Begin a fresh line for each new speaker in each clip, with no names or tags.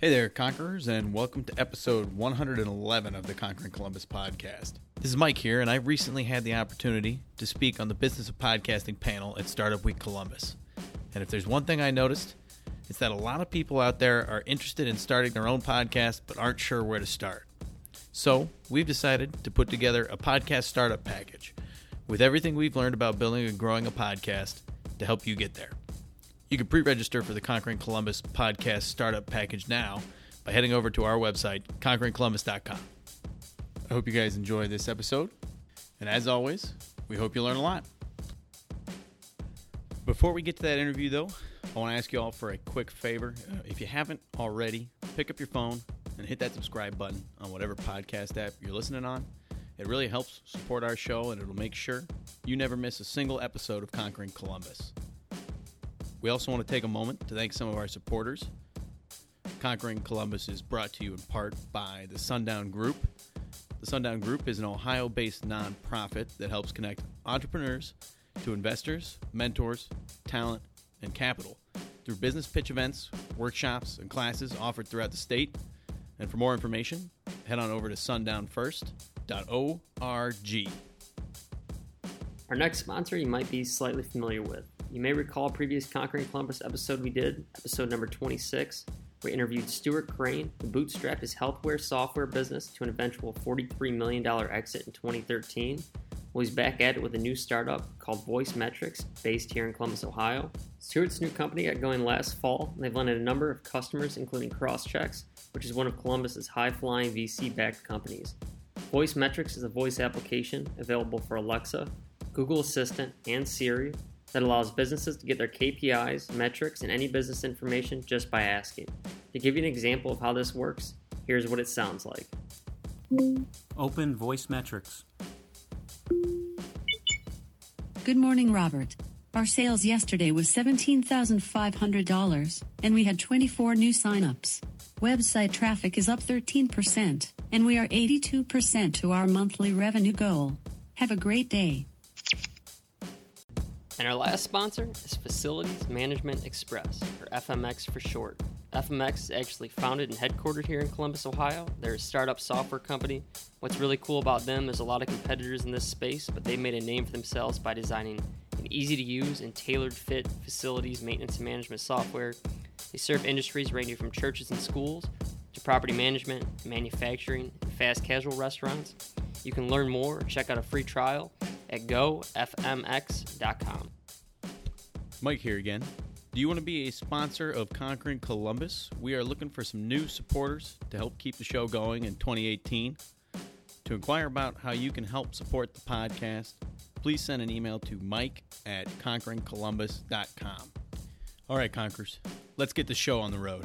Hey there, Conquerors, and welcome to episode 111 of the Conquering Columbus podcast. This is Mike here, and I recently had the opportunity to speak on the Business of Podcasting panel at Startup Week Columbus. And if there's one thing I noticed, it's that a lot of people out there are interested in starting their own podcast but aren't sure where to start. So, we've decided to put together a podcast startup package with everything we've learned about building and growing a podcast to help you get there. You can pre register for the Conquering Columbus podcast startup package now by heading over to our website, conqueringcolumbus.com. I hope you guys enjoy this episode. And as always, we hope you learn a lot. Before we get to that interview, though, I want to ask you all for a quick favor. Uh, if you haven't already, pick up your phone and hit that subscribe button on whatever podcast app you're listening on. It really helps support our show and it'll make sure you never miss a single episode of Conquering Columbus. We also want to take a moment to thank some of our supporters. Conquering Columbus is brought to you in part by the Sundown Group. The Sundown Group is an Ohio based nonprofit that helps connect entrepreneurs to investors, mentors, talent, and capital through business pitch events, workshops, and classes offered throughout the state. And for more information, head on over to sundownfirst.org.
Our next sponsor you might be slightly familiar with. You may recall previous Conquering Columbus episode we did, episode number 26. We interviewed Stuart Crane, who bootstrapped his healthware software business to an eventual $43 million exit in 2013. Well, he's back at it with a new startup called Voice Metrics, based here in Columbus, Ohio. Stuart's new company got going last fall, and they've landed a number of customers, including CrossChx, which is one of Columbus's high-flying VC-backed companies. Voice Metrics is a voice application available for Alexa, Google Assistant, and Siri that allows businesses to get their KPIs, metrics, and any business information just by asking. To give you an example of how this works, here's what it sounds like.
Open Voice Metrics.
Good morning, Robert. Our sales yesterday was $17,500, and we had 24 new signups. Website traffic is up 13%, and we are 82% to our monthly revenue goal. Have a great day.
And our last sponsor is Facilities Management Express, or FMX for short. FMX is actually founded and headquartered here in Columbus, Ohio. They're a startup software company. What's really cool about them, there's a lot of competitors in this space, but they made a name for themselves by designing an easy to use and tailored fit facilities maintenance and management software. They serve industries ranging from churches and schools to property management, manufacturing, fast casual restaurants. You can learn more or check out a free trial at gofmx.com.
Mike here again. Do you want to be a sponsor of Conquering Columbus? We are looking for some new supporters to help keep the show going in 2018. To inquire about how you can help support the podcast, please send an email to mike at conqueringcolumbus.com. All right, Conquerors, let's get the show on the road.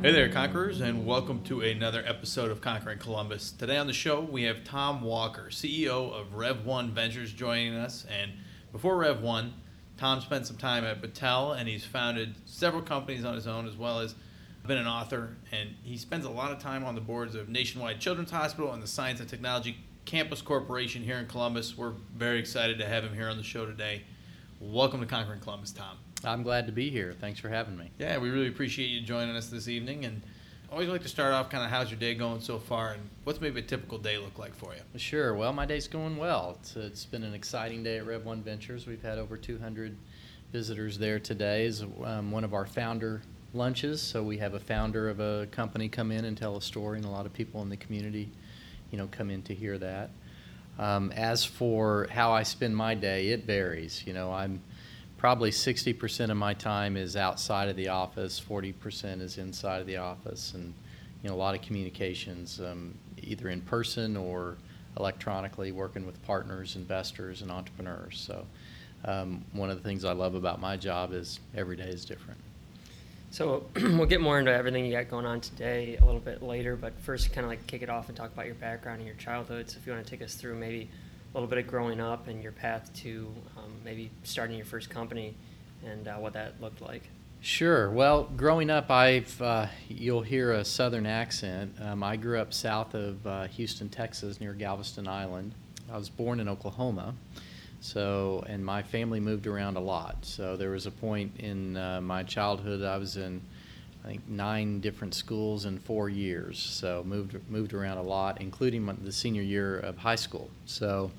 Hey there, Conquerors, and welcome to another episode of Conquering Columbus. Today on the show, we have Tom Walker, CEO of Rev1 Ventures, joining us. And before Rev1, Tom spent some time at Battelle, and he's founded several companies on his own, as well as been an author. And he spends a lot of time on the boards of Nationwide Children's Hospital and the Science and Technology Campus Corporation here in Columbus. We're very excited to have him here on the show today. Welcome to Conquering Columbus, Tom.
I'm glad to be here. Thanks for having me.
Yeah, we really appreciate you joining us this evening. And I always like to start off kind of how's your day going so far, and what's maybe a typical day look like for you?
Sure. Well, my day's going well. It's, it's been an exciting day at Rev One Ventures. We've had over 200 visitors there today. Is um, one of our founder lunches. So we have a founder of a company come in and tell a story, and a lot of people in the community, you know, come in to hear that. Um, as for how I spend my day, it varies. You know, I'm probably 60% of my time is outside of the office, 40% is inside of the office, and you know, a lot of communications, um, either in person or electronically, working with partners, investors, and entrepreneurs. So, um, one of the things I love about my job is every day is different.
So we'll get more into everything you got going on today a little bit later, but first, kind of like kick it off and talk about your background and your childhood. So if you want to take us through maybe little bit of growing up and your path to um, maybe starting your first company and uh, what that looked like.
Sure. Well, growing up, I've uh, you'll hear a southern accent. Um, I grew up south of uh, Houston, Texas, near Galveston Island. I was born in Oklahoma, so and my family moved around a lot. So there was a point in uh, my childhood I was in, I think nine different schools in four years. So moved moved around a lot, including my, the senior year of high school. So.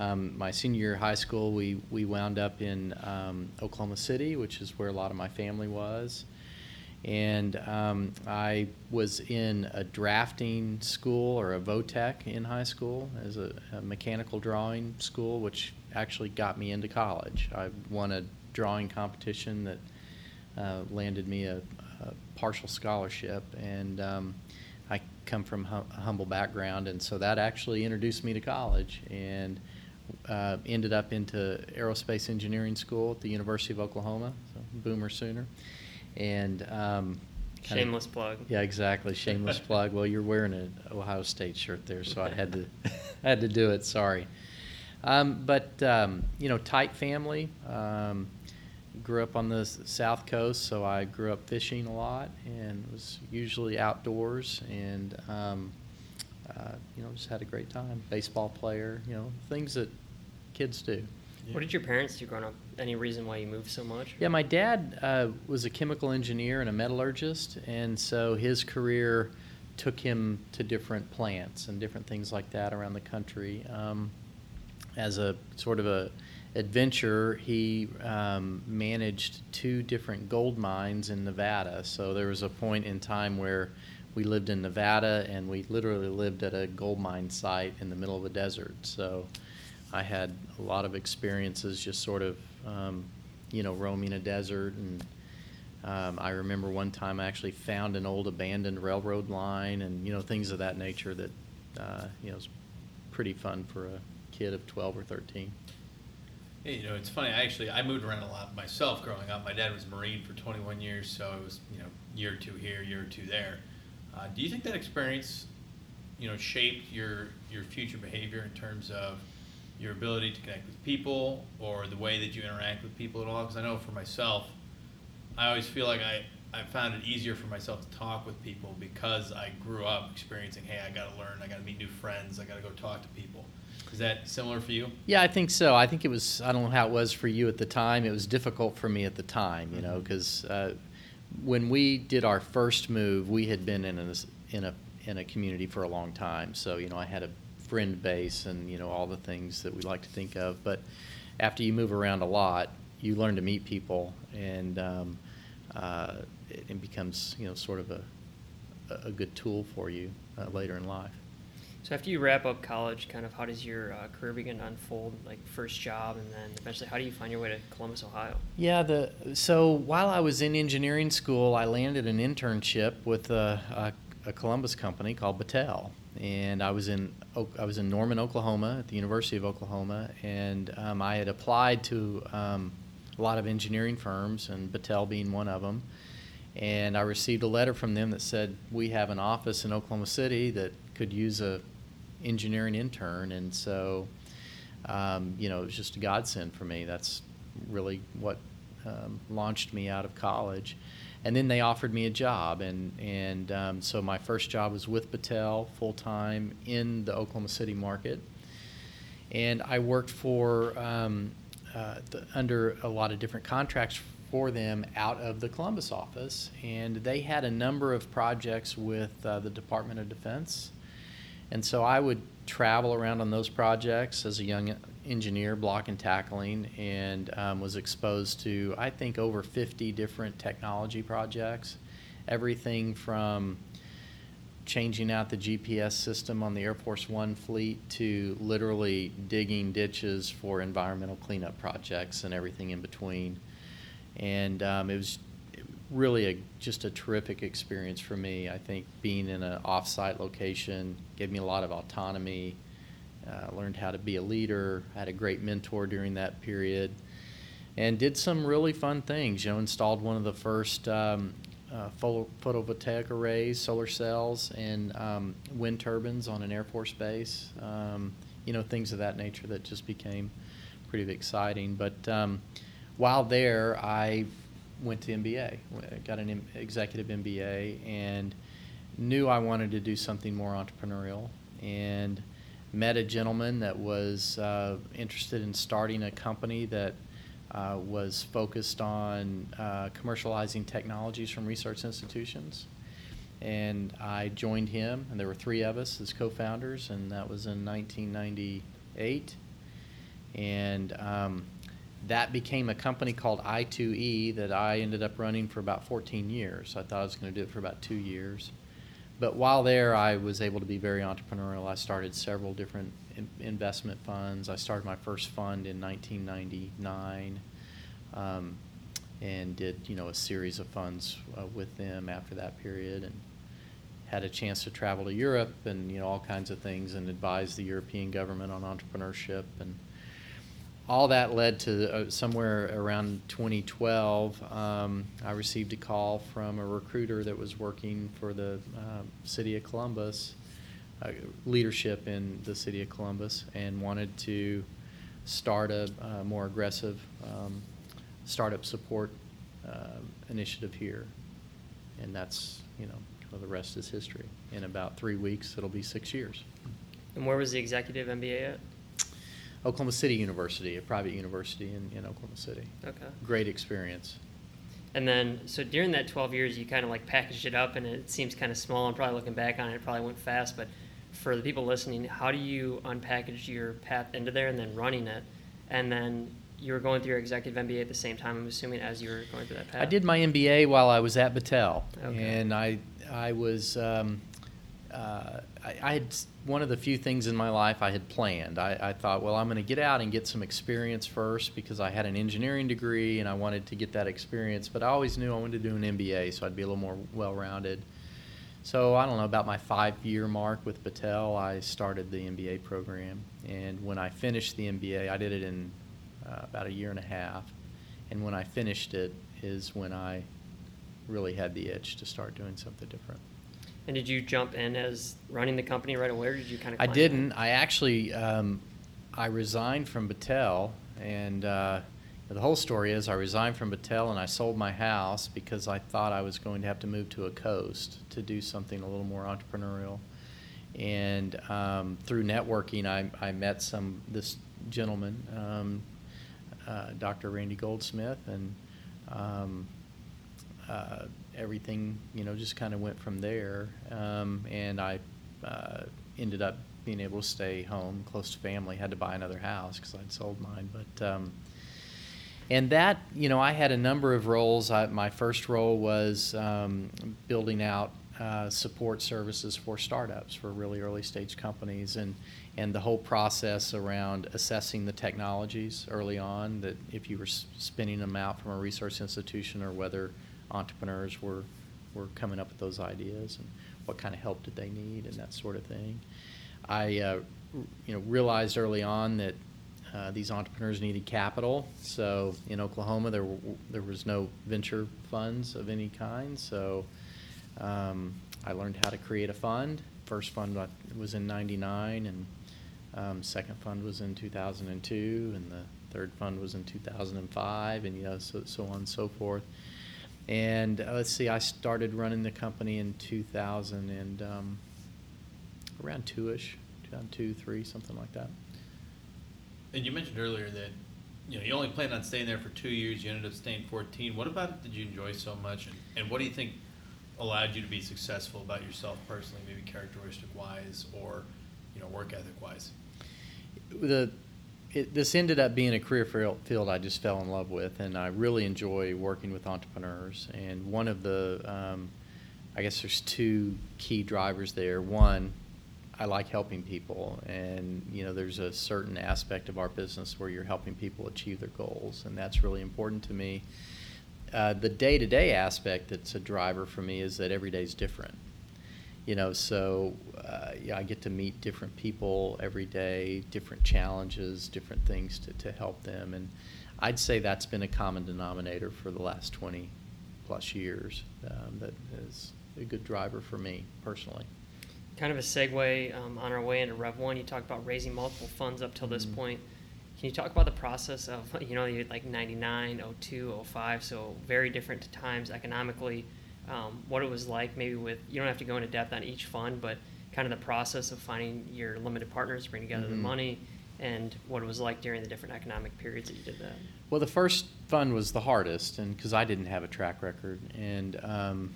Um, my senior year of high school, we, we wound up in um, Oklahoma City, which is where a lot of my family was. And um, I was in a drafting school or a VOTEC in high school as a, a, mechanical drawing school, which actually got me into college. I won a drawing competition that uh, landed me a, a, partial scholarship. And um, I come from hum- a humble background, and so that actually introduced me to college. And uh, ended up into aerospace engineering school at the University of Oklahoma, so Boomer Sooner, and um,
shameless of, plug.
Yeah, exactly, shameless plug. Well, you're wearing an Ohio State shirt there, so I had to I had to do it. Sorry, um, but um, you know, tight family. Um, grew up on the south coast, so I grew up fishing a lot and was usually outdoors and um, uh, you know, just had a great time. Baseball player, you know, things that kids do.
What did your parents do growing up? Any reason why you moved so much?
Yeah, my dad uh, was a chemical engineer and a metallurgist, and so his career took him to different plants and different things like that around the country. Um, as a sort of a adventure, he um, managed two different gold mines in Nevada. So there was a point in time where we lived in Nevada and we literally lived at a gold mine site in the middle of the desert. So I had a lot of experiences just sort of, um, you know, roaming a desert. And um, I remember one time I actually found an old abandoned railroad line and, you know, things of that nature that, uh, you know, was pretty fun for a kid of 12 or 13.
You know, it's funny. I actually I moved around a lot myself growing up. My dad was Marine for 21 years, so it was you know year or two here, year or two there. Uh, do you think that experience, you know, shaped your your future behavior in terms of your ability to connect with people or the way that you interact with people at all? Because I know for myself, I always feel like I I found it easier for myself to talk with people because I grew up experiencing, hey, I got to learn, I got to meet new friends, I got to go talk to people. Is that similar for you?
Yeah, I think so. I think it was. I don't know how it was for you at the time. It was difficult for me at the time, you know, because mm-hmm. uh, when we did our first move, we had been in a in a in a community for a long time. So you know, I had a friend base and you know all the things that we like to think of. But after you move around a lot, you learn to meet people, and um, uh, it, it, becomes you know sort of a a good tool for you uh, later in life.
So after you wrap up college, kind of how does your uh, career begin to unfold? Like first job, and then eventually, how do you find your way to Columbus, Ohio?
Yeah, the so while I was in engineering school, I landed an internship with a, a, a Columbus company called Battelle, and I was in I was in Norman, Oklahoma, at the University of Oklahoma, and um, I had applied to um, a lot of engineering firms, and Battelle being one of them. And I received a letter from them that said we have an office in Oklahoma City that could use a engineering intern, and so um, you know it was just a godsend for me. That's really what um, launched me out of college. And then they offered me a job, and and um, so my first job was with Battelle full time in the Oklahoma City market, and I worked for um, uh, the, under a lot of different contracts for them out of the Columbus office, and they had a number of projects with uh, the Department of Defense and so I would travel around on those projects as a young engineer, block and tackling, and um, was exposed to, I think, over 50 different technology projects. Everything from changing out the GPS system on the Air Force One fleet to literally digging ditches for environmental cleanup projects and everything in between. And um, it was really a, just a terrific experience for me. I think being in an off-site location gave me a lot of autonomy. Uh, learned how to be a leader. Had a great mentor during that period, and did some really fun things. You know, installed one of the first um, uh, photovoltaic arrays, solar cells, and um, wind turbines on an Air Force base. Um, you know, things of that nature that just became pretty exciting. But um, while there, I went to MBA, got an executive MBA, and knew I wanted to do something more entrepreneurial. And met a gentleman that was uh, interested in starting a company that uh, was focused on uh, commercializing technologies from research institutions. And I joined him, and there were three of us as co founders, and that was in 1998. And um, that became a company called I2E that I ended up running for about 14 years. I thought I was going to do it for about two years. But while there, I was able to be very entrepreneurial. I started several different in- investment funds. I started my first fund in 1999 um, and did, you know, a series of funds uh, with them after that period and had a chance to travel to Europe and, you know, all kinds of things and advise the European government on entrepreneurship and – all that led to uh, somewhere around 2012. Um, I received a call from a recruiter that was working for the uh, city of Columbus, uh, leadership in the city of Columbus, and wanted to start a, a more aggressive um, startup support uh, initiative here. And that's, you know, well, the rest is history. In about three weeks, it'll be six years.
And where was the executive MBA at?
Oklahoma City University, a private university in, in Oklahoma City.
Okay.
Great experience.
And then, so during that 12 years, you kind of like packaged it up, and it seems kind of small. And probably looking back on it, it probably went fast. But for the people listening, how do you unpackage your path into there and then running it? And then you were going through your executive MBA at the same time, I'm assuming, as you were going through that path.
I did my MBA while I was at Battelle, okay. and I I was um, uh, I, I, had one of the few things in my life I had planned. I, I thought, well, I'm going to get out and get some experience first because I had an engineering degree and I wanted to get that experience. But I always knew I wanted to do an MBA, so I'd be a little more well-rounded. So I don't know about my five-year mark with Battelle, I started the MBA program, and when I finished the MBA, I did it in uh, about a year and a half. And when I finished it, is when I really had the itch to start doing something different.
And did you jump in as running the company right away, or did you kind of?
I didn't. I actually um, I resigned from Battelle, and uh, the whole story is I resigned from Battelle and I sold my house because I thought I was going to have to move to a coast to do something a little more entrepreneurial. And um, through networking, I, I met some this gentleman, um, uh, Dr. Randy Goldsmith, and um, uh, everything, you know, just kind of went from there. Um, and I uh, ended up being able to stay home, close to family. Had to buy another house because I'd sold mine. But um, and that, you know, I had a number of roles. I, my first role was um, building out uh, support services for startups, for really early stage companies, and and the whole process around assessing the technologies early on. That if you were spinning them out from a research institution or whether entrepreneurs were were coming up with those ideas and what kind of help did they need and that sort of thing. I uh, you know realized early on that uh, these entrepreneurs needed capital. So in Oklahoma, there were, there was no venture funds of any kind. So um, I learned how to create a fund. First fund was in '99, and um, second fund was in 2002, and the third fund was in 2005, and you know so so on and so forth. And uh, let's see, I started running the company in 2000 and um, around two-ish, around two, three, something like that.
And you mentioned earlier that you know you only planned on staying there for two years. You ended up staying 14. What about it did you enjoy so much, and, and what do you think allowed you to be successful about yourself personally, maybe characteristic wise or you know work ethic wise?
The it, this ended up being a career field I just fell in love with, and I really enjoy working with entrepreneurs. And one of the um, I guess there's two key drivers there. One, I like helping people, and you know, there's a certain aspect of our business where you're helping people achieve their goals, and that's really important to me. Uh, the day-to-day aspect that's a driver for me is that every day is different. You know, so uh, yeah, I get to meet different people every day, different challenges, different things to, to help them, and I'd say that's been a common denominator for the last 20 plus years. Um, that is a good driver for me personally
kind of a segue um, on our way into Rev One. You talked about raising multiple funds up till this mm-hmm. point. Can you talk about the process of you know you like 99, 02, 05, so very different times economically. Um, what it was like, maybe with you don't have to go into depth on each fund, but kind of the process of finding your limited partners bringing together the money, and what it was like during the different economic periods that you did that.
Well, the first fund was the hardest, and because I didn't have a track record, and um,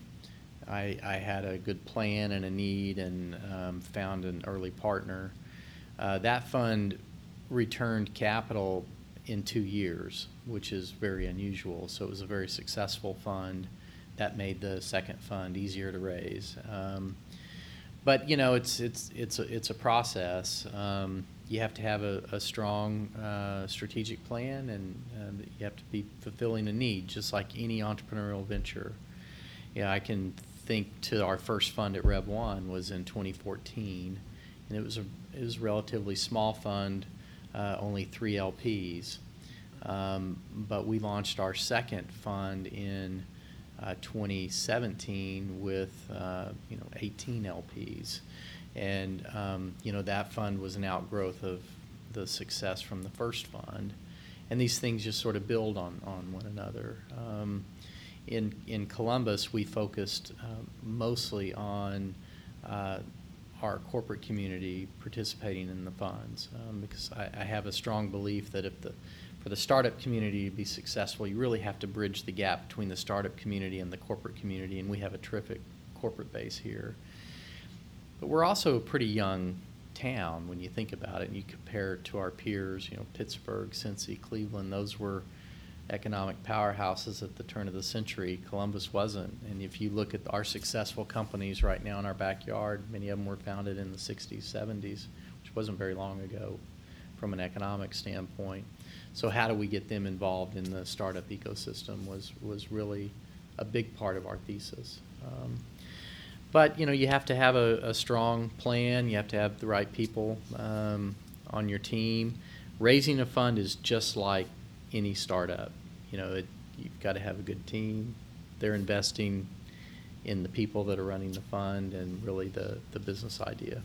I, I had a good plan and a need and um, found an early partner. Uh, that fund returned capital in two years, which is very unusual. So it was a very successful fund that made the second fund easier to raise. Um, but you know, it's it's it's a, it's a process. Um, you have to have a, a strong uh, strategic plan, and uh, you have to be fulfilling a need, just like any entrepreneurial venture. Yeah, I can think to our first fund at Rev One was in 2014, and it was a it was a relatively small fund, uh, only three LPs. Um, but we launched our second fund in uh, 2017 with uh, you know 18 LPs, and um, you know that fund was an outgrowth of the success from the first fund, and these things just sort of build on on one another. Um, in in Columbus, we focused uh, mostly on uh, our corporate community participating in the funds um, because I, I, have a strong belief that if the for the startup community to be successful, you really have to bridge the gap between the startup community and the corporate community, and we have a terrific corporate base here. But we're also a pretty young town when you think about it, and you compare it to our peers. You know, Pittsburgh, Cincy, Cleveland; those were economic powerhouses at the turn of the century. Columbus wasn't. And if you look at our successful companies right now in our backyard, many of them were founded in the 60s, 70s, which wasn't very long ago from an economic standpoint. So how do we get them involved in the startup ecosystem was, was really a big part of our thesis. Um, but you know you have to have a, a, strong plan. You have to have the right people um, on your team. Raising a fund is just like any startup. You know, it, you've got to have a good team. They're investing in the people that are running the fund and really the, the business idea.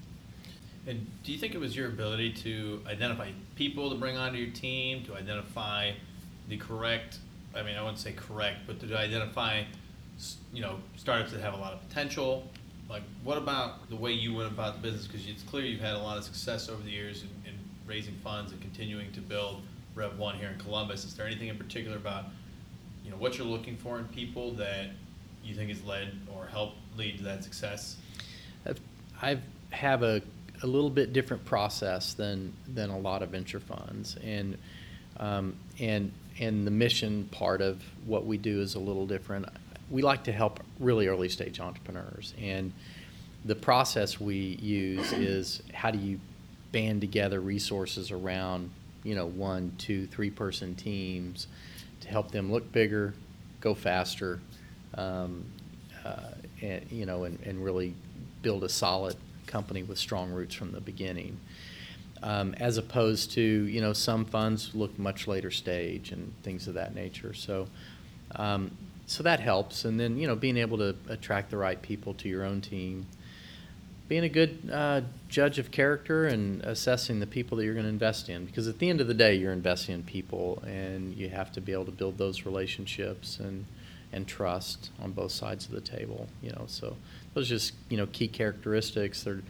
And do you think it was your ability to identify people to bring onto your team, to identify the correct, I mean, I wouldn't say correct, but to identify, you know, startups that have a lot of potential? Like, what about the way you went about the business? Because it's clear you've had a lot of success over the years in, in raising funds and continuing to build Rev One here in Columbus. Is there anything in particular about you know what you're looking for in people that you think has led or helped lead to that success?
I have a, a little bit different process than than a lot of venture funds, and um, and and the mission part of what we do is a little different. We like to help really early stage entrepreneurs, and the process we use is how do you band together resources around you know one, two, three person teams to help them look bigger, go faster, um, uh, and you know, and, and really build a solid company with strong roots from the beginning. Um, as opposed to you know some funds look much later stage and things of that nature. So um, so that helps, and then you know being able to attract the right people to your own team being a good uh, judge of character and assessing the people that you're going to invest in because at the end of the day you're investing in people and you have to be able to build those relationships and and trust on both sides of the table you know so those just you know key characteristics they're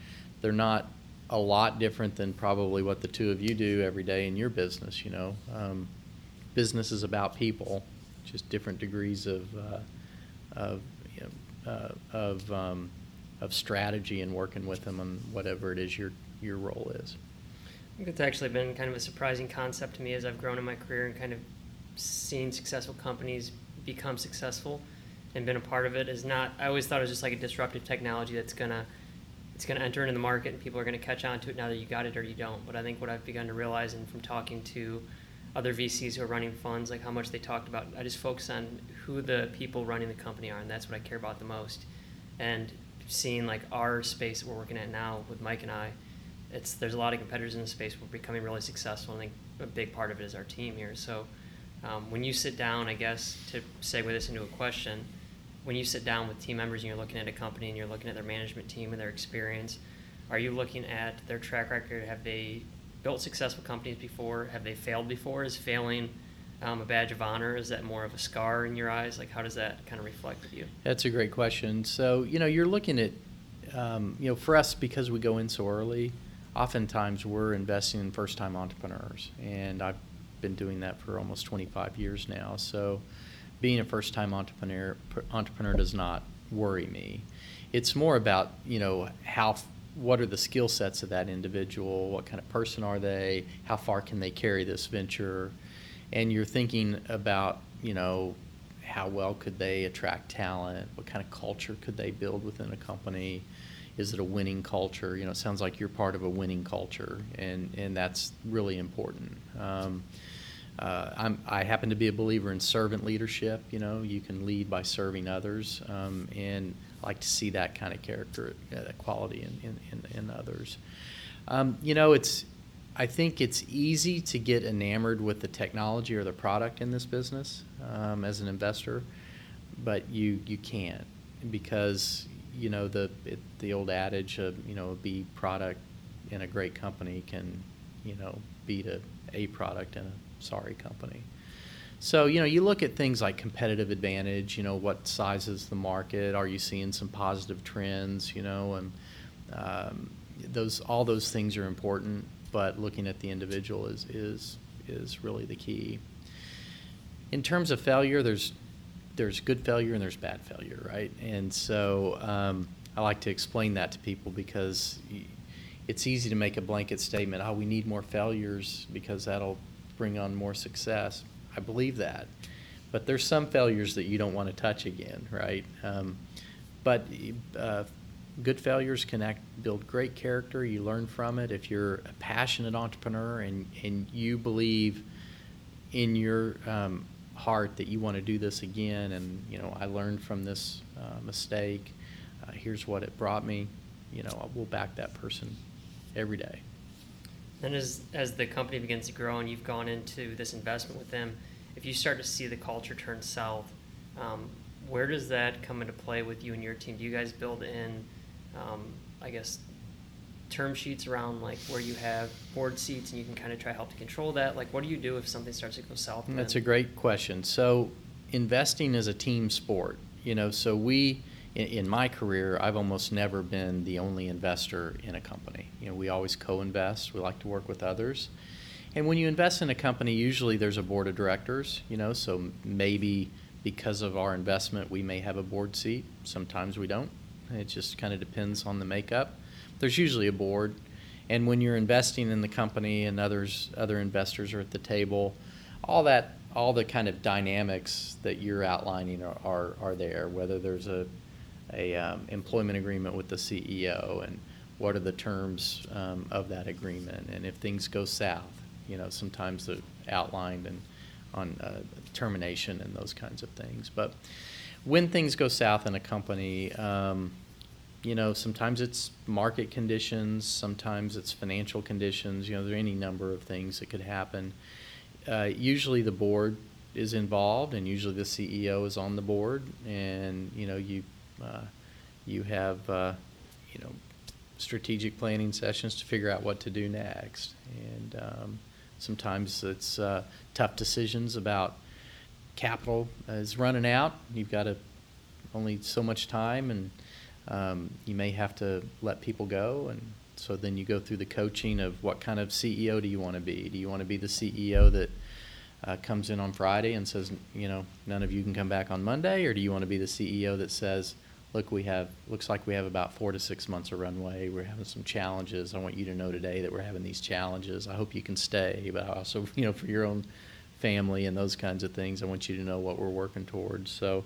they're not a lot different than probably what the two of you do every day in your business you know um, business is about people just different degrees of uh, of you know, uh, of um, of strategy and working with them on whatever it is your your role is.
I think it's actually been kind of a surprising concept to me as I've grown in my career and kind of seen successful companies become successful. And been a part of it is not. I always thought it was just like a disruptive technology that's gonna it's gonna enter into the market and people are gonna catch on to it now that you got it or you don't. But I think what I've begun to realize, and from talking to other VCs who are running funds, like how much they talked about, I just focus on who the people running the company are, and that's what I care about the most. And seeing like our space that we're working at now with Mike and I, it's there's a lot of competitors in the space. We're becoming really successful. And I think a big part of it is our team here. So um, when you sit down, I guess to segue this into a question, when you sit down with team members and you're looking at a company and you're looking at their management team and their experience, are you looking at their track record? Have they built successful companies before? Have they failed before? Is failing um, a badge of honor? Is that more of a scar in your eyes? Like, how does that kind of reflect with you?
That's a great question. So, you know, you're looking at, um, you know, for us, because we go in so early, oftentimes we're investing in first time entrepreneurs. And I've been doing that for almost 25 years now. So, being a first time entrepreneur entrepreneur does not worry me. It's more about, you know, how what are the skill sets of that individual? What kind of person are they? How far can they carry this venture? And you're thinking about, you know, how well could they attract talent? What kind of culture could they build within a company? Is it a winning culture? You know, it sounds like you're part of a winning culture, and, and that's really important. Um, uh, i happen to be a believer in servant leadership. You know, you can lead by serving others, um, and I like to see that kind of character, uh, quality in, in, in, in others. Um, you know, it's I think it's easy to get enamored with the technology or the product in this business um, as an investor, but you you can't because you know the it, the old adage of you know a B product in a great company can you know beat a A product in a sorry company. So, you know, you look at things like competitive advantage, you know, what size is the market? Are you seeing some positive trends, you know, and um, those all those things are important, but looking at the individual is is is really the key. In terms of failure, there's there's good failure and there's bad failure, right? And so um, I like to explain that to people because it's easy to make a blanket statement, oh, we need more failures because that'll bring on more success. I believe that. But there's some failures that you don't want to touch again, right? Um, but uh, good failures can act, build great character. You learn from it. If you're a passionate entrepreneur and, and you believe in your um, heart that you want to do this again, and you know I learned from this uh, mistake. Uh, here's what it brought me. You know, I will back that person every day.
And as as the company begins to grow and you've gone into this investment with them, if you start to see the culture turn south, um, where does that come into play with you and your team? Do you guys build in, um, I guess, term sheets around like where you have board seats and you can kind of try to help to control that? Like, what do you do if something starts to go south?
That's a great question. So, investing is a team sport. You know, so we in, in, my career, I've almost never been the only investor in a company. You know, we always co-invest. We like to work with others. And when you invest in a company, usually there's a board of directors, you know, so maybe because of our investment, we may have a board seat. Sometimes we don't. It just kind of depends on the makeup. There's usually a board. And when you're investing in the company and others other investors are at the table, all that all the kind of dynamics that you're outlining are, are, are there, whether there's a a um, employment agreement with the CEO and what are the terms um, of that agreement? And if things go south you know sometimes they're outlined and on uh, termination and those kinds of things. But when things go south in a company um, you know sometimes it's market conditions sometimes it's financial conditions you know there are any number of things that could happen. Uh, usually the board is involved and usually the ceo is on the board and you know you uh, you have, uh, you know, strategic planning sessions to figure out what to do next. And um, sometimes it's uh, tough decisions about capital is running out. You've got a, only so much time, and um, you may have to let people go. And so then you go through the coaching of what kind of CEO do you want to be? Do you want to be the CEO that uh, comes in on Friday and says, you know, none of you can come back on Monday, or do you want to be the CEO that says, look, we have looks like we have about four to six months of runway. We're having some challenges. I want you to know today that we're having these challenges. I hope you can stay, but also, you know, for your own family and those kinds of things, I want you to know what we're working towards. So,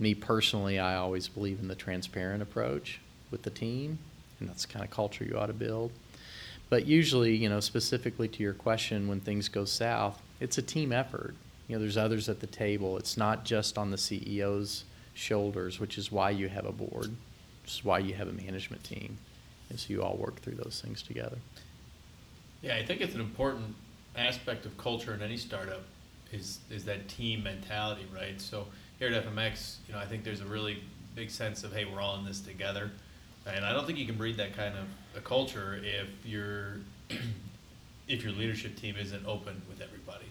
me personally, I always believe in the transparent approach with the team, and that's the kind of culture you ought to build. But usually, you know, specifically to your question, when things go south, it's a team effort. You know, there's others at the table. It's not just on the CEO's shoulders, which is why you have a board, which is why you have a management team, and so you all work through those things together.
Yeah, I think it's an important aspect of culture in any startup is is that team mentality, right? So here at FMX, you know, I think there's a really big sense of hey, we're all in this together, and I don't think you can breed that kind of a culture if your if your leadership team isn't open with everybody.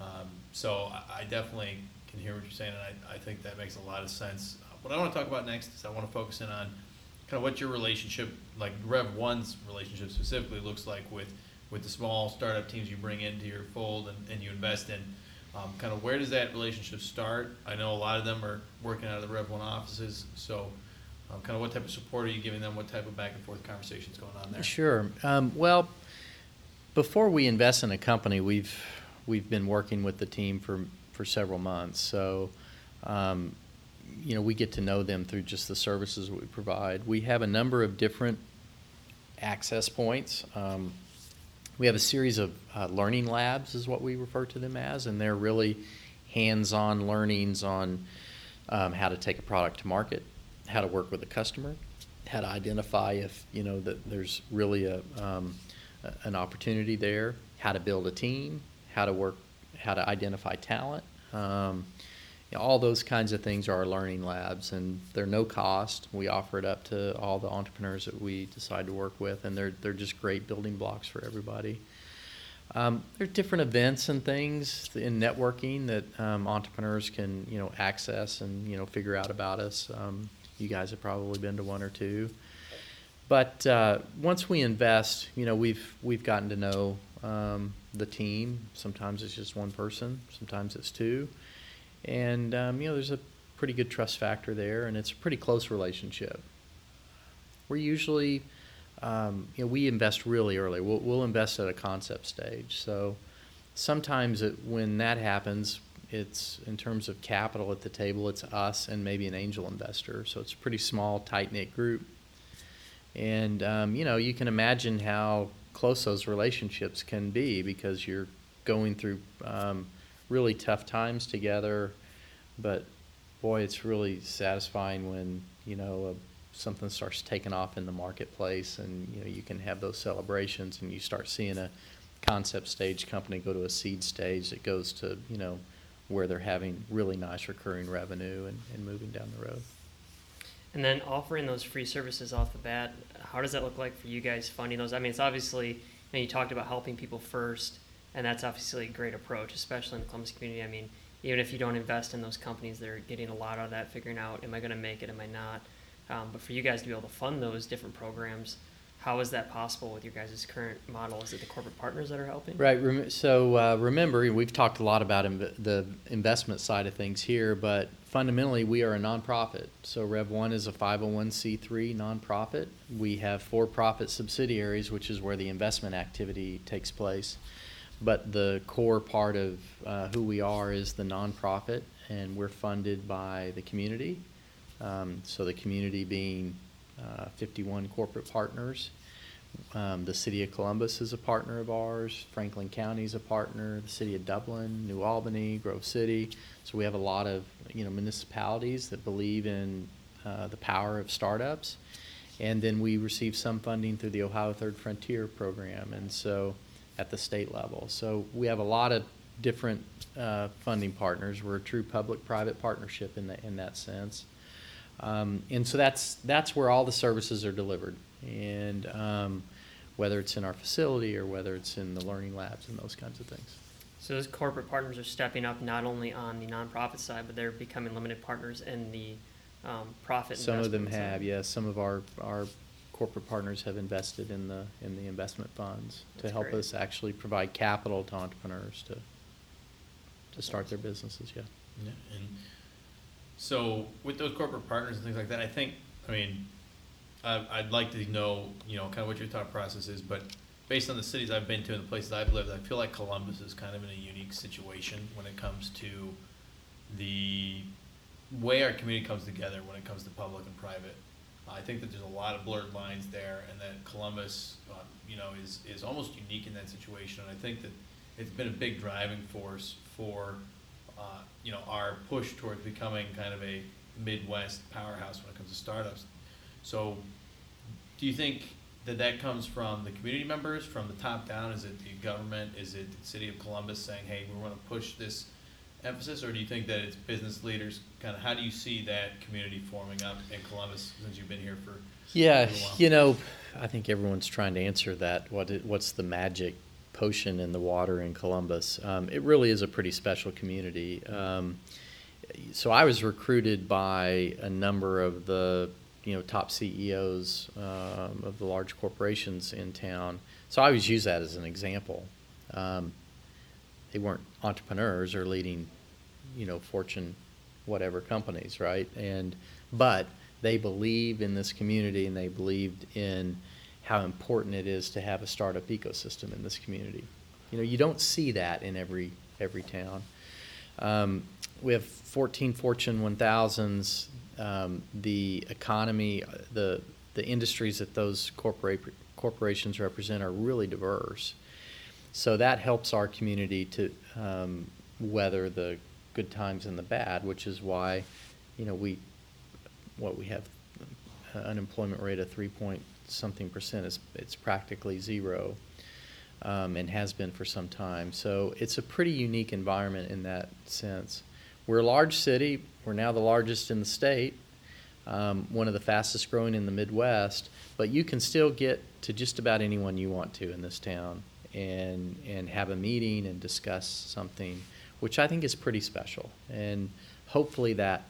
Um, so I, I, definitely hear what you're saying, and I, I think that makes a lot of sense. What I want to talk about next is I want to focus in on kind of what your relationship, like Rev One's relationship specifically, looks like with with the small startup teams you bring into your fold and, and you invest in. Um, kind of where does that relationship start? I know a lot of them are working out of the Rev One offices, so um, kind of what type of support are you giving them? What type of back and forth conversations going on there?
Sure. Um, well, before we invest in a company, we've we've been working with the team for for several months. So, um, you know, we get to know them through just the services we provide. We have a number of different access points. Um, we have a series of uh, learning labs, is what we refer to them as, and they're really hands-on learnings on um, how to take a product to market, how to work with a customer, how to identify if you know that there's really a um, an opportunity there, how to build a team, how to work, how to identify talent. Um, you know, all those kinds of things are our learning labs, and they're no cost. We offer it up to all the entrepreneurs that we decide to work with, and they're they're just great building blocks for everybody. Um, there are different events and things in networking that um, entrepreneurs can you know access and you know figure out about us. Um, you guys have probably been to one or two. But uh, once we invest, you know, we've we've gotten to know um, the team. Sometimes it's just one person. Sometimes it's two, and um, you know, there's a pretty good trust factor there, and it's a pretty close relationship. We're usually, um, you know, we invest really early. We'll, we'll invest at a concept stage. So sometimes it, when that happens, it's in terms of capital at the table, it's us and maybe an angel investor. So it's a pretty small, tight knit group. And, um, you know, you can imagine how close those relationships can be because you're going through um, really tough times together. But boy, it's really satisfying when, you know, something starts taking off in the marketplace and, you know, you can have those celebrations and you start seeing a concept stage company go to a seed stage that goes to, you know, where they're having really nice recurring revenue and, and moving down the road.
And then offering those free services off the bat, how does that look like for you guys funding those? I mean, it's obviously, you, you talked about helping people first, and that's obviously a great approach, especially in the Columbus community. I mean, even if you don't invest in those companies, they're getting a lot out of that, figuring out, am I going to make it, am I not? Um, but for you guys to be able to fund those different programs, how is that possible with your guys' current model? Is it the corporate partners that are helping?
Right. So uh, remember, we've talked a lot about Im- the investment side of things here, but fundamentally, we are a nonprofit. So Rev One is a 501c3 nonprofit. We have for-profit subsidiaries, which is where the investment activity takes place. But the core part of uh, who we are is the nonprofit, and we're funded by the community. Um, so the community being uh, 51 corporate partners. Um, the city of Columbus is a partner of ours. Franklin County is a partner. The city of Dublin, New Albany, Grove City. So we have a lot of you know municipalities that believe in uh, the power of startups, and then we receive some funding through the Ohio Third Frontier program, and so at the state level. So we have a lot of different uh, funding partners. We're a true public-private partnership in, the, in that sense. Um, and so that's that's where all the services are delivered, and um, whether it's in our facility or whether it's in the learning labs and those kinds of things.
So those corporate partners are stepping up not only on the nonprofit side, but they're becoming limited partners in the um, profit.
Some of them have, yes. Yeah, some of our our corporate partners have invested in the in the investment funds That's to help great. us actually provide capital to entrepreneurs to to start their businesses. Yeah.
Yeah, and so with those corporate partners and things like that, I think, I mean, I'd like to know, you know, kind of what your thought process is, but based on the cities I've been to and the places I've lived, I feel like Columbus is kind of in a unique situation when it comes to the way our community comes together when it comes to public and private. I think that there's a lot of blurred lines there, and that Columbus, uh, you know, is is almost unique in that situation. And I think that it's been a big driving force for, uh, you know, our push towards becoming kind of a Midwest powerhouse when it comes to startups. So, do you think that that comes from the community members, from the top down? Is it the government? Is it the city of Columbus saying, "Hey, we want to push this emphasis," or do you think that it's business leaders? Kind of, how do you see that community forming up in Columbus since you've been here for?
Yeah, you know, I think everyone's trying to answer that. What it, what's the magic potion in the water in Columbus? Um, it really is a pretty special community. Um, so I was recruited by a number of the you know top CEOs um, of the large corporations in town. So I always use that as an example. Um, they weren't entrepreneurs or leading, you know, Fortune, whatever companies, right? And but they believe in this community and they believed in how important it is to have a startup ecosystem in this community. You know, you don't see that in every every town. Um, we have 14 Fortune 1000s. Um, the economy, the the industries that those corporate corporations represent are really diverse. So that helps our community to um, weather the good times and the bad, which is why, you know, we what we have uh, unemployment rate of three point something percent is it's practically zero, um, and has been for some time. So it's a pretty unique environment in that sense. We're a large city. We're now the largest in the state, um, one of the fastest growing in the Midwest. But you can still get to just about anyone you want to in this town, and and have a meeting and discuss something, which I think is pretty special. And hopefully that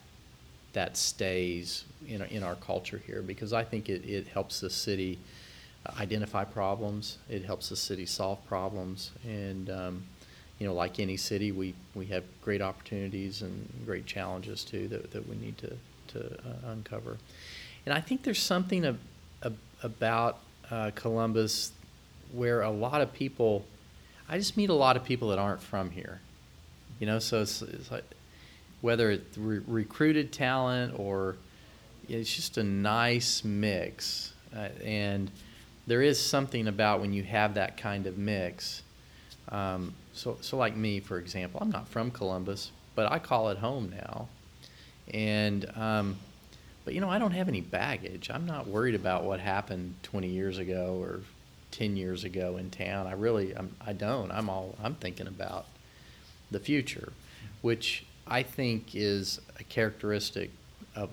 that stays in, in our culture here because I think it, it helps the city identify problems. It helps the city solve problems. And, um, you know, like any city, we, we have great opportunities and great challenges too that, that we need to, to uh, uncover. And I think there's something of, about uh, Columbus where a lot of people, I just meet a lot of people that aren't from here. You know, so it's, it's like, whether it's re- recruited talent or it's just a nice mix. Uh, and there is something about when you have that kind of mix. Um, so, so like me, for example, I'm not from Columbus, but I call it home now. And, um, but you know, I don't have any baggage. I'm not worried about what happened 20 years ago or 10 years ago in town. I really, I'm, I don't. I'm all, I'm thinking about the future, which I think is a characteristic of,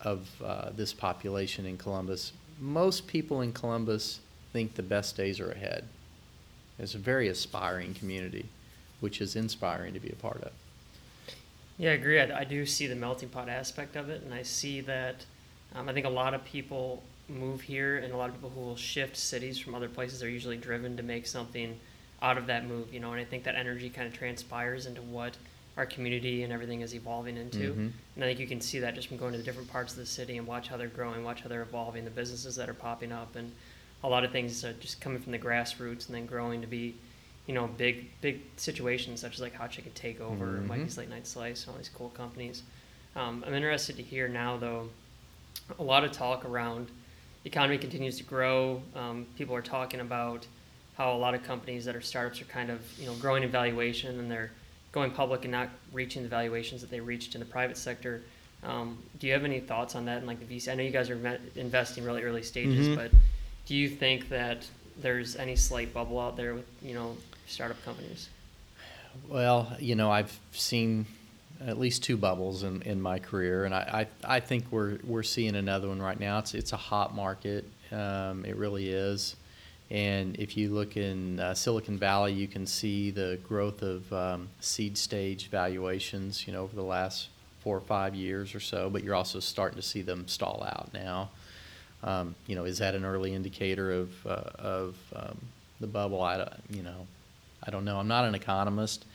of uh, this population in Columbus. Most people in Columbus think the best days are ahead. It's a very aspiring community, which is inspiring to be a part of.
Yeah, I agree. I, I do see the melting pot aspect of it, and I see that um, I think a lot of people move here, and a lot of people who will shift cities from other places are usually driven to make something out of that move, you know, and I think that energy kind of transpires into what our community and everything is evolving into.
Mhm.
And I think you can see that just from going to the different parts of the city and watch how they're growing, watch how they're evolving, the businesses that are popping up, and a lot of things are just coming from the grassroots and then growing to be, you know, big big situations such as like Hot Chicken Takeover,
Mhm.
Mikey's Late Night Slice, and all these cool companies. Um, I'm interested to hear now though, a lot of talk around the economy continues to grow. Um, people are talking about how a lot of companies that are startups are kind of you know growing in valuation and they're going public and not reaching the valuations that they reached in the private sector. Um, do you have any thoughts on that? And like the VC, I know you guys are investing really early stages,
Mhm.
but do you think that there's any slight bubble out there with you know startup companies?
Well, you know, I've seen at least two bubbles in, in my career, and I, I, I think we're we're seeing another one right now. It's it's a hot market. Um, it really is. And if you look in uh, Silicon Valley, you can see the growth of um, seed stage valuations. You know, over the last four or five years or so. But you're also starting to see them stall out now. Um, you know, is that an early indicator of uh, of um, the bubble? I don't, you know, I don't know. I'm not an economist,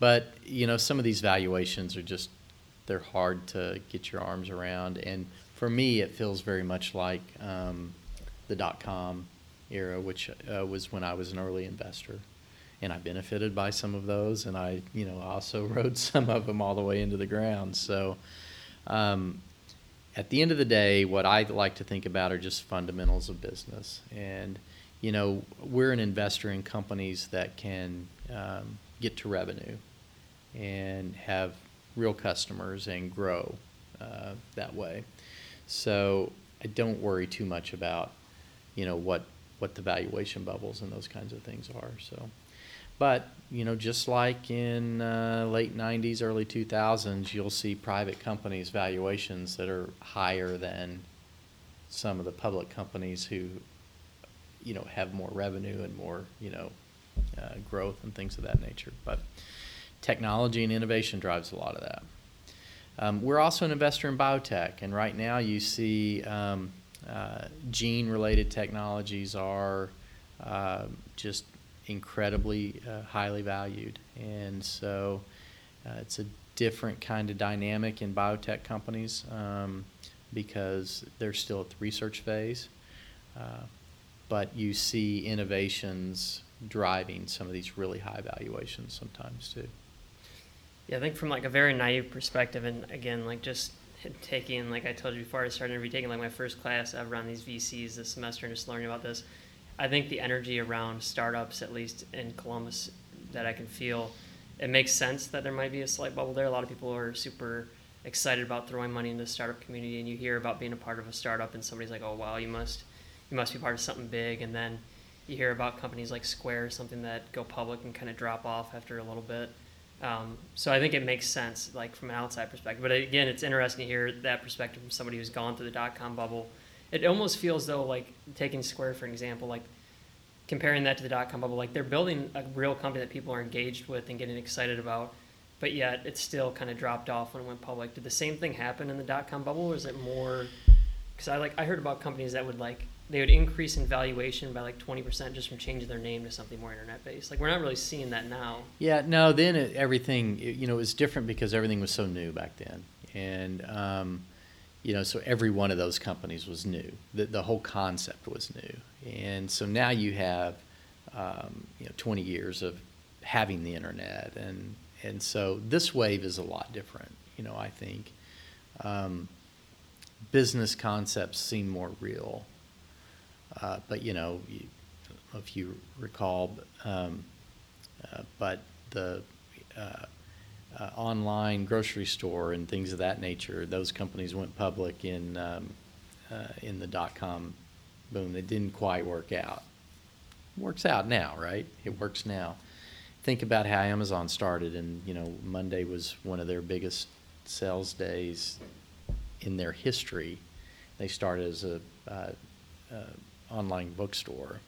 but you know, some of these valuations are just they're hard to get your arms around. And for me, it feels very much like um, the dot com era, which uh, was when I was an early investor, and I benefited by some of those, and I, you know, also rode some of them all the way into the ground. So. um, at the end of the day, what I like to think about are just fundamentals of business. And, you know, we're an investor in companies that can um, get to revenue and have real customers and grow uh, that way. So I don't worry too much about, you know, what what the valuation bubbles and those kinds of things are. So, but you know, just like in uh, late '90s, early 2000s, you'll see private companies valuations that are higher than some of the public companies who, you know, have more revenue and more, you know, uh, growth and things of that nature. But technology and innovation drives a lot of that. Um, we're also an investor in biotech, and right now you see um, uh, gene related technologies are uh, just incredibly uh, highly valued. And so uh, it's a different kind of dynamic in biotech companies um, because they're still at the research phase. Uh, but you see innovations driving some of these really high valuations sometimes too.
Yeah, I think from like a very naive perspective, and again, like just taking, like I told you before I started interview, taking like my first class ever on these VCs this semester and just learning about this. I think the energy around startups, at least in Columbus, that I can feel, it makes sense that there might be a slight bubble there. A lot of people are super excited about throwing money into the startup community, and you hear about being a part of a startup, and somebody's like, "Oh wow, you must, you must be part of something big," and then you hear about companies like Square, something that go public and kind of drop off after a little bit. Um, so I think it makes sense, like from an outside perspective. But again, it's interesting to hear that perspective from somebody who's gone through the dot com bubble. It almost feels though, like taking Square for an example, like comparing that to the dot com bubble, like they're building a real company that people are engaged with and getting excited about. But yet, it still kind of dropped off when it went public. Did the same thing happen in the dot com bubble, or is it more? Because I like I heard about companies that would like they would increase in valuation by like 20% just from changing their name to something more internet based. Like we're not really seeing that now.
Yeah, no, then it, everything, you know, it was different because everything was so new back then. And, um, you know, so every one of those companies was new. The, the whole concept was new. And so now you have, um, you know, 20 years of having the internet. And, and so this wave is a lot different, you know, I think. Um, business concepts seem more real uh, but you know, you, if you recall, um, uh, but the uh, uh, online grocery store and things of that nature, those companies went public in um, uh, in the dot com boom. It didn't quite work out. Works out now, right? It works now. Think about how Amazon started, and you know, Monday was one of their biggest sales days in their history. They started as a uh, uh, online bookstore.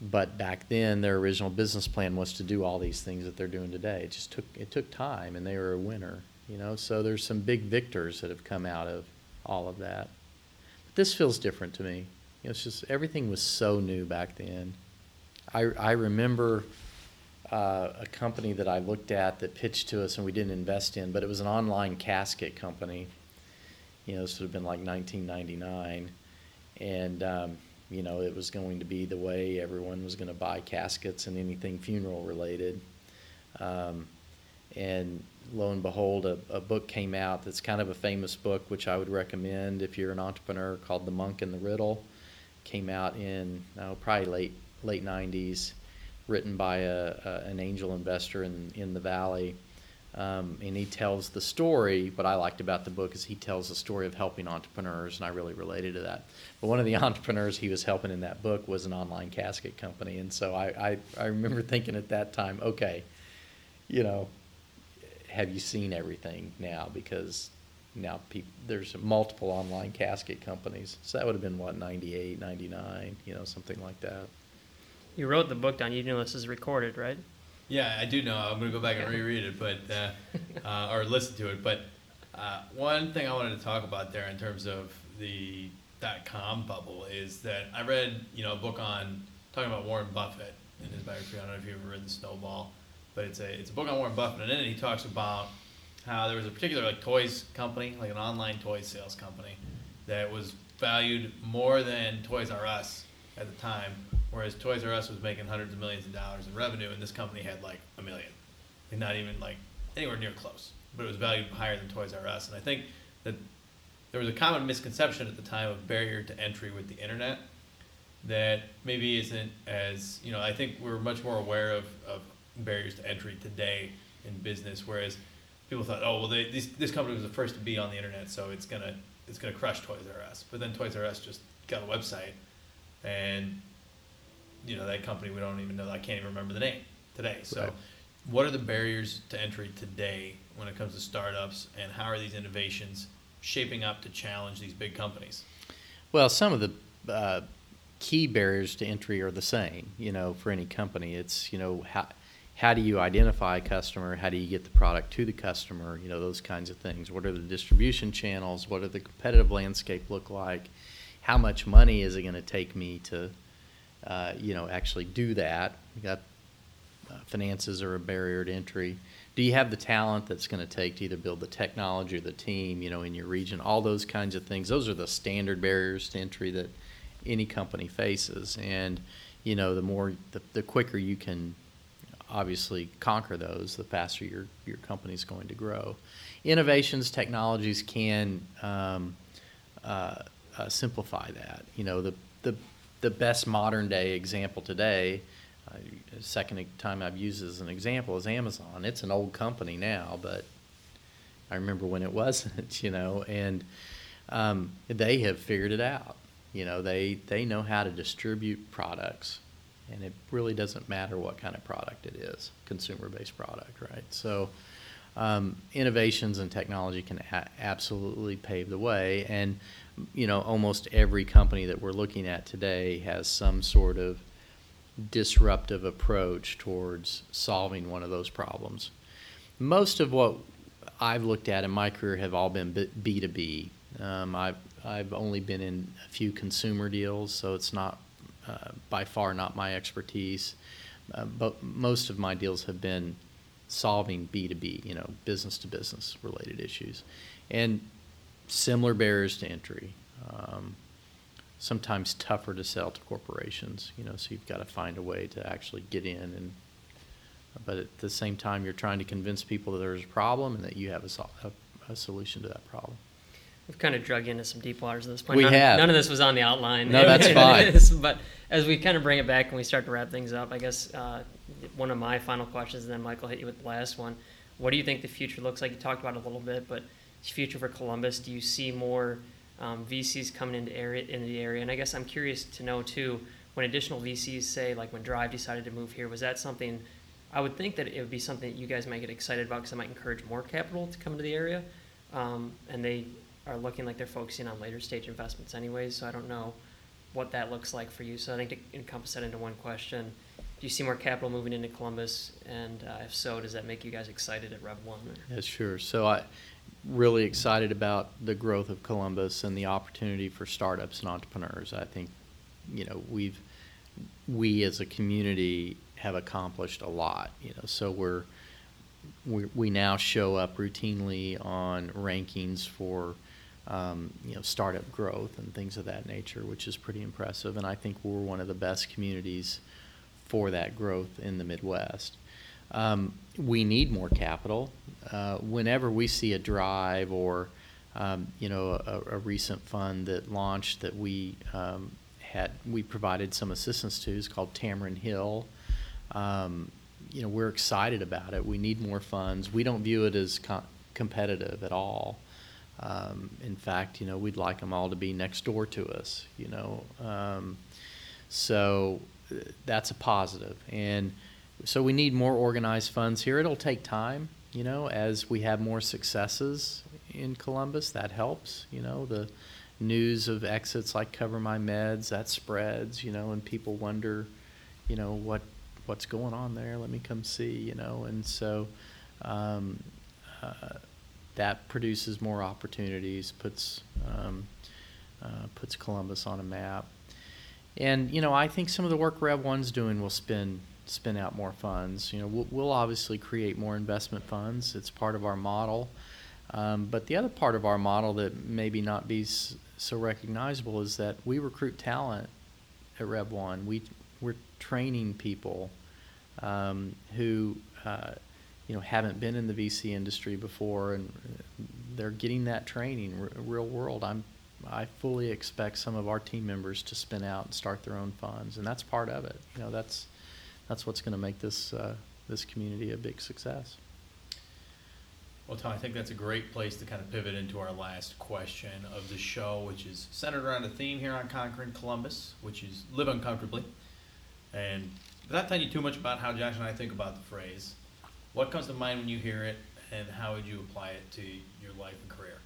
But back then, their original business plan was to do all these things that they're doing today. It just took it took time, and they were a winner, you know. So there's some big victors that have come out of all of that. But this feels different to me. You know, it's just everything was so new back then. I I remember uh, a company that I looked at that pitched to us and we didn't invest in, but it was an online casket company. You know, this would have been like 1999 and um, you know it was going to be the way everyone was going to buy caskets and anything funeral related. Um, and lo and behold, a, a, book came out that's kind of a famous book, which I would recommend if you're an entrepreneur, called The Monk and the Riddle. Came out in oh, probably late late 90s, written by a, a, an angel investor in in the valley um, and he tells the story. What I liked about the book is he tells the story of helping entrepreneurs, and I really related to that. But one of the entrepreneurs he was helping in that book was an online casket company, and so I, I, I remember thinking at that time, okay, you know, have you seen everything now? Because now there's multiple online casket companies. So that would have been what 98, 99, you know, something like that.
You wrote the book down. You know this is recorded, right?
Yeah, I do know. I'm going to go back and reread it, but uh, uh, or listen to it. But uh, one thing I wanted to talk about there in terms of the dot com bubble is that I read you know a book on talking about Warren Buffett in his biography. I don't know if you've ever read The Snowball, but it's a it's a book on Warren Buffett, and in it he talks about how there was a particular like toys company, like an online toy sales company, that was valued more than Toys R Us at the time Whereas Toys R Us was making hundreds of millions of dollars in revenue, and this company had like a million, and not even like anywhere near close. but it was valued higher than Toys R Us. And I think that there was a common misconception at the time of barrier to entry with the internet that maybe isn't as you know. I think we're much more aware of, of barriers to entry today in business, whereas people thought, oh well, they, this this company was the first to be on the internet, so it's gonna it's gonna crush Toys R Us. But then Toys R Us just got a website, and you know that company we don't even know. I can't even remember the name today. So,
Right.
what are the barriers to entry today when it comes to startups, and how are these innovations shaping up to challenge these big companies?
Well, some of the uh, key barriers to entry are the same. You know, for any company, it's you know how how do you identify a customer? How do you get the product to the customer? You know, those kinds of things. What are the distribution channels? What are the competitive landscape look like? How much money is it going to take me to, uh, you know, actually do that? You got uh, finances are a barrier to entry. Do you have the talent that's going to take to either build the technology or the team, you know, in your region? All those kinds of things. Those are the standard barriers to entry that any company faces. And, you know, the more, the, the quicker you can obviously conquer those, the faster your, your company's going to grow. Innovations, technologies can um, uh, uh, simplify that. You know, the, the, the best modern day example today, uh, second time I've used as an example is Amazon. It's an old company now, but I remember when it wasn't, you know, and um, they have figured it out. You know, they, they know how to distribute products, and it really doesn't matter what kind of product it is, consumer-based product, right? So, um, innovations and technology can a- absolutely pave the way, and you know, almost every company that we're looking at today has some sort of disruptive approach towards solving one of those problems. Most of what I've looked at in my career have all been B two B. Um, I've I've only been in a few consumer deals, so it's not uh, by far not my expertise. Uh, but most of my deals have been solving B two B, you know, business to business related issues, and similar barriers to entry. Um, sometimes tougher to sell to corporations, you know, so you've got to find a way to actually get in and but at the same time you're trying to convince people that there's a problem and that you have a, sol- a, a solution to that problem.
We've kind of drug into some deep waters at this point.
We
none,
have.
None of this was on the outline.
No, that's fine.
but as we kind of bring it back and we start to wrap things up, I guess uh, one of my final questions, and then Michael hit you with the last one. What do you think the future looks like? You talked about it a little bit, but future for Columbus. Do you see more um, VCs coming into area into the area? And I guess I'm curious to know too. When additional VCs say, like when Drive decided to move here, was that something? I would think that it would be something that you guys might get excited about because it might encourage more capital to come to the area, um, and they are looking like they're focusing on later stage investments anyways. So I don't know what that looks like for you. So I think to encompass that into one question, do you see more capital moving into Columbus? And uh, if so, does that make you guys excited at Rev1? or-
Yeah, sure. So I really excited about the growth of Columbus and the opportunity for startups and entrepreneurs. I think, you know, we've we as a community have accomplished a lot. You know, so we're we, we now show up routinely on rankings for um, you know startup growth and things of that nature, which is pretty impressive. And I think we're one of the best communities for that growth in the Midwest. Um, we need more capital. Uh, whenever we see a drive or um, you know a, a recent fund that launched that we um, had we provided some assistance to is called Tamarind Hill. Um, you know we're excited about it. We need more funds. We don't view it as co- competitive at all. Um, in fact, you know we'd like them all to be next door to us. You know, um, so uh, that's a positive and so we need more organized funds here. It'll take time, you know, as we have more successes in Columbus. That helps, you know, the news of exits like CoverMyMeds that spreads, you know, and people wonder, you know, what what's going on there. Let me come see, you know, and so um, uh, that produces more opportunities, puts um, uh, puts Columbus on a map. And you know, I think some of the work Rev1's doing will spin spin out more funds. You know, we'll, we'll obviously create more investment funds. It's part of our model. Um, but the other part of our model that maybe not be s- so recognizable is that we recruit talent at Rev1. We we're training people um, who, uh, you know haven't been in the VC industry before and they're getting that training r- real world. I'm I fully expect some of our team members to spin out and start their own funds, and that's part of it. You know, that's that's what's going to make this uh, this community a big success.
Well, Tom, I think that's a great place to kind of pivot into our last question of the show, which is centered around a theme here on Conquering Columbus, which is live uncomfortably. And without telling you too much about how Josh and I think about the phrase, what comes to mind when you hear it, and how would you apply it to your life and career?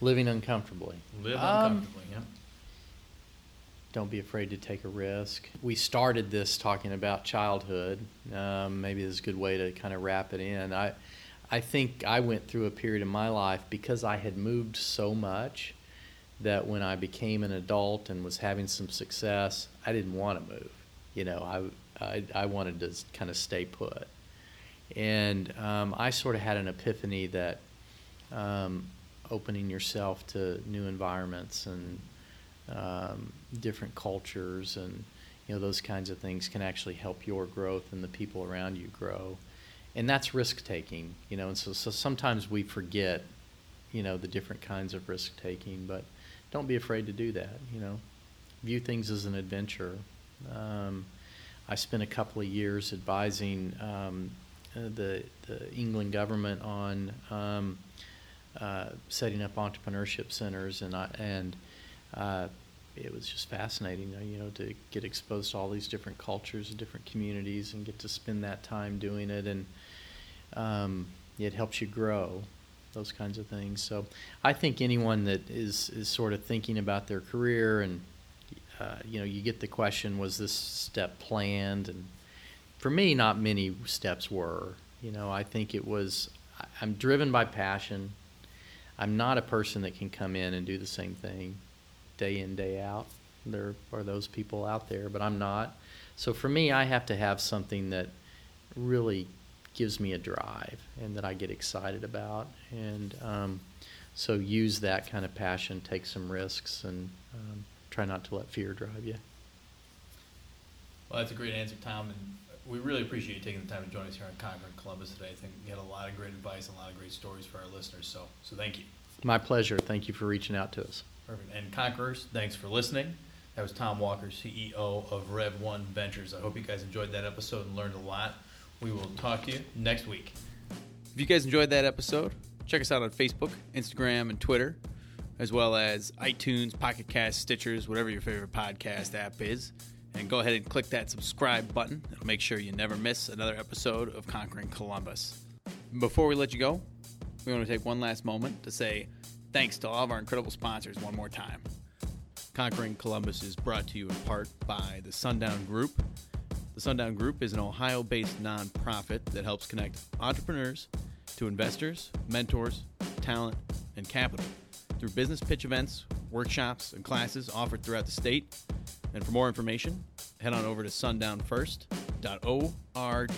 Living uncomfortably.
Live
Um,
uncomfortably, yeah.
Don't be afraid to take a risk. We started this talking about childhood. Um, maybe this is a good way to kind of wrap it in. I, I think I went through a period in my life because I had moved so much that when I became an adult and was having some success, I didn't want to move. You know, I, I, I wanted to kind of stay put. And um, I sort of had an epiphany that um, opening yourself to new environments and um, different cultures and you know those kinds of things can actually help your growth and the people around you grow. And that's risk taking you know and so, so sometimes we forget you know the different kinds of risk taking but don't be afraid to do that you know. View things as an adventure. Um, I spent a couple of years advising um, uh, the, the England government on um, uh, setting up entrepreneurship centers, and I, and uh, it was just fascinating, you know, to get exposed to all these different cultures and different communities, and get to spend that time doing it, and um, it helps you grow, those kinds of things. So, I think anyone that is is sort of thinking about their career, and uh, you know, you get the question, was this step planned? And for me, not many steps were. You know, I think it was. I'm driven by passion. I'm not a person that can come in and do the same thing day in, day out. There are those people out there, but I'm not. So for me, I have to have something that really gives me a drive and that I get excited about. And um, so use that kind of passion, take some risks, and um, try not to let fear drive you.
Well, that's a great answer, Tom, and we really appreciate you taking the time to join us here on Conquering Columbus today. I think you had a lot of great advice and a lot of great stories for our listeners, so so thank you.
My pleasure. Thank you for reaching out to us.
Perfect. And Conquerors, thanks for listening. That was Tom Walker, CEO of Rev1 Ventures. I hope you guys enjoyed that episode and learned a lot. We will talk to you next week. If you guys enjoyed that episode, check us out on Facebook, Instagram, and Twitter, as well as iTunes, Pocket Cast, Stitchers, whatever your favorite podcast app is. And go ahead and click that subscribe button. It'll make sure you never miss another episode of Conquering Columbus. Before we let you go, we want to take one last moment to say thanks to all of our incredible sponsors one more time. Conquering Columbus is brought to you in part by the Sundown Group. The Sundown Group is an Ohio based nonprofit that helps connect entrepreneurs to investors, mentors, talent, and capital through business pitch events, workshops, and classes offered throughout the state. And for more information, head on over to sundownfirst.org.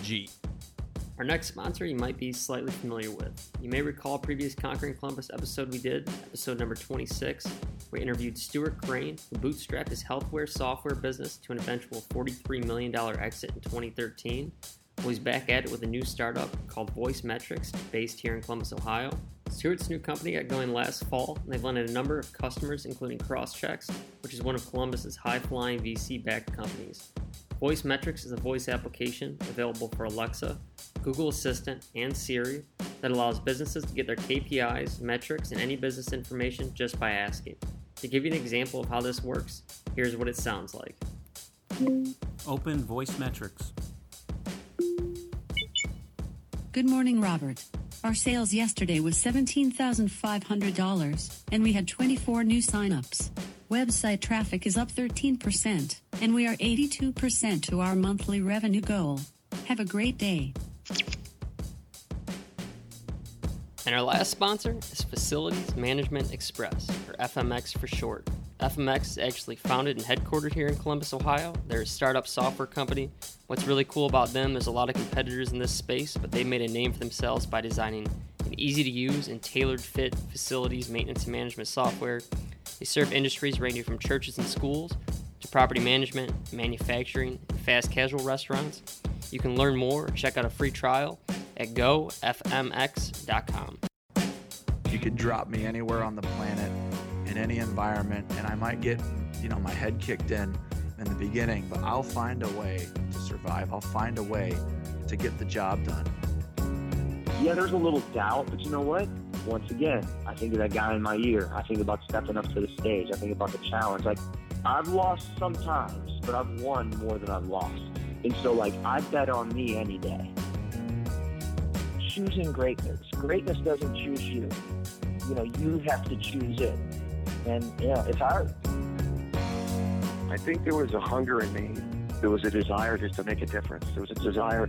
Our next sponsor you might be slightly familiar with. You may recall previous Conquering Columbus episode we did, episode number 26. We interviewed Stuart Crane, who bootstrapped his healthware software business to an eventual $43 million exit in 2013. Well, he's back at it with a new startup called Voice Metrics, based here in Columbus, Ohio. Stuart's new company got going last fall, and they've landed a number of customers, including CrossChx, which is one of Columbus's high-flying VC-backed companies. Voice Metrics is a voice application available for Alexa, Google Assistant, and Siri that allows businesses to get their KPIs, metrics, and any business information just by asking. To give you an example of how this works, here's what it sounds like.
Open voice metrics.
Good morning, Robert. Our sales yesterday was $17,500, and we had 24 new signups. Website traffic is up 13%, and we are 82% to our monthly revenue goal. Have a great day.
And our last sponsor is Facilities Management Express, or FMX for short. FMX is actually founded and headquartered here in Columbus, Ohio. They're a startup software company. What's really cool about them, there's a lot of competitors in this space, but they made a name for themselves by designing an easy to use and tailored fit facilities maintenance and management software. They serve industries ranging from churches and schools to property management, manufacturing, and fast casual restaurants. You can learn more or check out a free trial at gofmx.com.
You could drop me anywhere on the planet in any environment, and I might get, you know, my head kicked in in the beginning, but I'll find a way to survive. I'll find a way to get the job done.
Yeah, there's a little doubt, but you know what? Once again, I think of that guy in my ear. I think about stepping up to the stage. I think about the challenge. Like, I've lost sometimes, but I've won more than I've lost. And so, like, I bet on me any day.
Choosing greatness. Greatness doesn't choose you. You know, you have to choose it. And, yeah, it's hard.
I think there was a hunger in me. There was a desire just to make a difference. There was a desire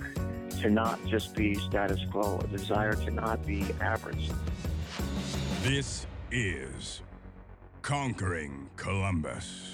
to not just be status quo, a desire to not be average.
This is Conquering Columbus.